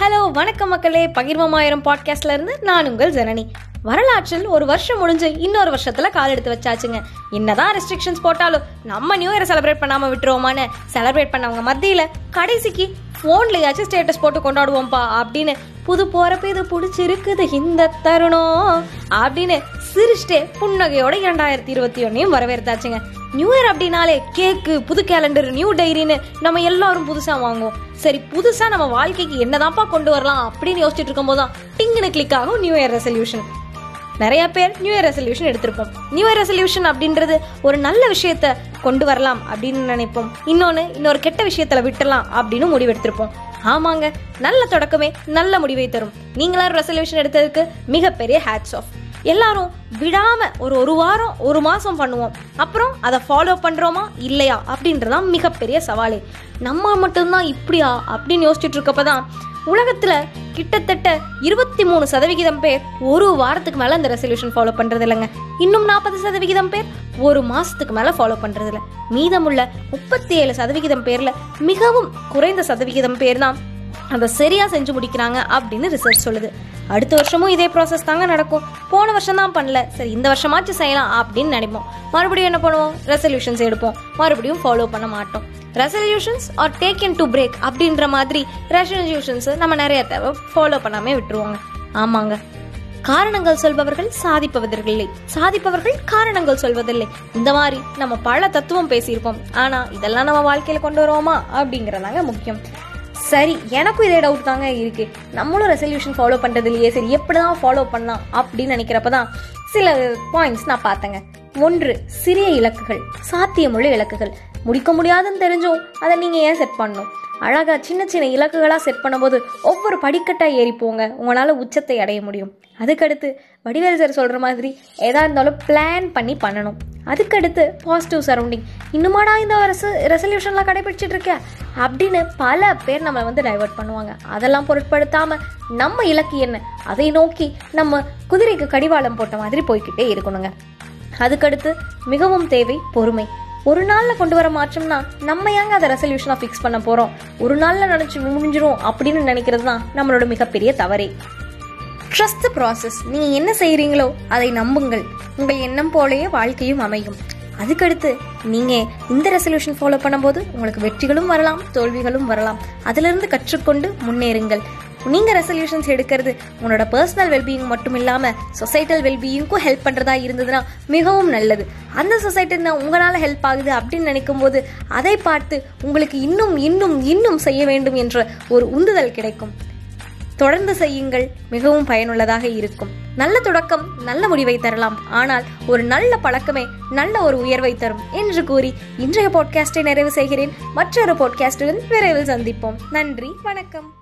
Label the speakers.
Speaker 1: Hello வணக்கம் மக்களே. பகிர்வமாயிரம் பாட்காஸ்ட்ல இருந்து நான் உங்கள் ஜனனி. வரலாற்றில் ஒரு வருஷம் முடிஞ்சு இன்னொரு வருஷத்துல கால் எடுத்து வச்சாச்சுங்க. என்னதான் ரெஸ்ட்ரிக்ஷன்ஸ் போட்டாலும் நம்ம நியூ இயரை செலிப்ரேட் பண்ணாம விட்டுருவோமான்னு செலிப்ரேட் பண்ணவங்க மத்தியில கடைசிக்கு ஃபோன்லயாச்சும் ஸ்டேட்டஸ் போட்டு கொண்டாடுவோம்ப்பா அப்படின்னு புது போறப்ப இது பிடிச்சிருக்குது இந்த தருணம் அப்படின்னு சிரிச்சிட்டே புன்னகையோட இரண்டாயிரத்தி இருபத்தி ஒன்னையும் வரவேற்றாச்சுங்க. நியூ இயர் அப்படின்னாலே கேக்கு புது கேலண்டர் நியூ டைரின்னு நம்ம எல்லாரும் புதுசா வாங்குவோம். சரி புதுசா நம்ம வாழ்க்கைக்கு என்னதான்ப்பா கொண்டு வரலாம் அப்படின்னு யோசிச்சுட்டு இருக்கும் போதுதான் டிங்குன்னு கிளிக் ஆகும் நியூ இயர் ரெசல்யூஷன் நிறைய பேர் நியூ இயர் ரெசல்யூஷன் எடுத்திருப்போம். நியூ இயர் ரெசல்யூஷன் அப்படின்றது ஒரு நல்ல விஷயத்த கொண்டு வரலாம் அப்படின்னு நினைப்போம். இன்னொன்னு இன்னொரு கெட்ட விஷயத்துல விட்டலாம் அப்படின்னு முடிவெடுத்திருப்போம். ஆமாங்க நல்ல தொடக்கமே நல்ல முடிவை தரும். நீங்களாம் ரெசல்யூஷன் எடுத்ததுக்கு மிகப்பெரிய ஹேட்ஸ் ஆஃப் எல்லாரும் விடாம ஒரு ஒரு வாரம் ஒரு மாசம் பண்ணுவோம். அப்புறம் அதை ஃபாலோ பண்றோமா? இல்லையா? அப்படின்றதான் மிகப்பெரிய சவாலே. நம்ம மட்டும்தான் இப்படியா? அப்படின்னு யோசிச்சுட்டு இருக்கப்பதான் உலகத்துல கிட்டத்தட்ட இருபத்தி மூணு சதவிகிதம் பேர் ஒரு வாரத்துக்கு மேல அந்த ரெசல்யூஷன் ஃபாலோ பண்றது இல்லைங்க இன்னும் நாற்பது சதவிகிதம் பேர் ஒரு மாசத்துக்கு மேல ஃபாலோ பண்றது இல்லை மீதமுள்ள முப்பத்தி ஏழு சதவிகிதம் பேர்ல மிகவும் குறைந்த சதவிகிதம் பேர் தான் அதை சரியா செஞ்சு முடிக்கிறாங்க அப்படின்னு ரிசர்ச் சொல்லுது. அடுத்த வருஷமும் இதே ப்ராசஸ் தாங்க நடக்கும். போன வருஷம் தான் பண்ணல. சரி இந்த வருஷமாச்சும் செய்யலாம் அப்படின்னு நினைப்போம். மறுபடியும் என்ன பண்ணுவோம்? ரெசல்யூஷன்ஸ் எடுப்போம். மறுபடியும் ஃபாலோ பண்ண மாட்டோம். Resolutions are taken to break அப்படின்ற மாதிரி ரெசல்யூஷன்ஸ் நம்ம நிறைய தேவை ஃபாலோ பண்ணாமே விட்டுருவாங்க. ஆமாங்க. காரணங்கள் சொல்பவர்கள் சாதிப்பவர்கள் சாதிப்பவர்கள் காரணங்கள் சொல்வதில்லை. இந்த மாதிரி நம்ம பல தத்துவம் பேசியிருப்போம். ஆனா இதெல்லாம் நம்ம வாழ்க்கையில கொண்டு வருவோமா? அப்படிங்கறதாங்க முக்கியம். சரி எனக்கும் இதே டவுட் தாங்க இருக்கு. நம்மளும் ரெசல்யூஷன் ஃபாலோ பண்றது இல்லையே சரி எப்படிதான் ஃபாலோ பண்ணலாம் அப்படின்னு நினைக்கிறப்ப தான் சில பாயிண்ட்ஸ் நான் பார்த்தேங்க. ஒன்று சிறிய இலக்குகள் சாத்தியமுள்ள இலக்குகள். முடிக்க முடியாதுன்னு தெரிஞ்சும் அதை நீங்க ஏன் செட் பண்ணணும்? அழகா சின்ன சின்ன இலக்குகளாக செட் பண்ணும்போது ஒவ்வொரு படிக்கட்டாக ஏறி போங்க. உச்சத்தை அடைய முடியும். அதுக்கடுத்து வடிவேல் சார் சொல்கிற மாதிரி எதா இருந்தாலும் பிளான் பண்ணி பண்ணணும். அதுக்கடுத்து பாசிட்டிவ் சரௌண்டிங் இன்னுமாடா இந்த அரசு ரெசல்யூஷன்லாம் கடைபிடிச்சிட்டு இருக்க? அப்படின்னு பல பேர் நம்மளை வந்து டைவர்ட் பண்ணுவாங்க. அதெல்லாம் பொருட்படுத்தாமல் நம்ம இலக்கு என்ன? அதை நோக்கி நம்ம குதிரைக்கு கடிவாளம் போட்ட மாதிரி போய்கிட்டே இருக்கணுங்க. அதுக்கடுத்து மிகவும் தேவை பொறுமை. ஒரு நாள்ல கொண்டு வர மாற்றம்னா நம்ம ஏங்க அதை ரெசல்யூஷனா ஃபிக்ஸ் பண்ண போறோம்? ஒரு நாள்ல நினைச்சு முடிஞ்சிரும் அப்படின்னு நினைக்கிறது தான் நம்மளோட மிகப்பெரிய தவறே. ட்ரஸ்ட் ப்ராசஸ் நீங்க என்ன செய்யறீங்களோ அதை நம்புங்கள். உங்கள் எண்ணம் போலயே வாழ்க்கையும் அமையும். அதுக்கடுத்து நீங்க இந்த ரெசல்யூஷன் ஃபாலோ பண்ணும்போது உங்களுக்கு வெற்றிகளும் வரலாம் தோல்விகளும் வரலாம். அதிலிருந்து கற்றுக்கொண்டு முன்னேறுங்கள். நீங்க ரெசல்யூஷன்ஸ் எடுக்கிறது உன்னோட பர்சனல் வெல்பீயிங் மட்டும் இல்லாம சொசைட்டல் வெல்பீயிங்க்கும் ஹெல்ப் பண்றதா இருந்ததுன்னா மிகவும் நல்லது. அந்த சொசைட்டி தான் உங்களால ஹெல்ப் ஆகுது அப்படின்னு நினைக்கும் போது அதை பார்த்து உங்களுக்கு இன்னும் இன்னும் இன்னும் செய்ய வேண்டும் என்ற ஒரு உந்துதல் கிடைக்கும். தொடர்ந்து செய்யுங்கள் மிகவும் பயனுள்ளதாக இருக்கும். நல்ல தொடக்கம் நல்ல முடிவை தரலாம். ஆனால் ஒரு நல்ல பழக்கமே நல்ல ஒரு உயர்வை தரும் என்று கூறி இன்றைய பாட்காஸ்டை நிறைவு செய்கிறேன். மற்றொரு பாட்காஸ்டுடன் விரைவில் சந்திப்போம். நன்றி வணக்கம்.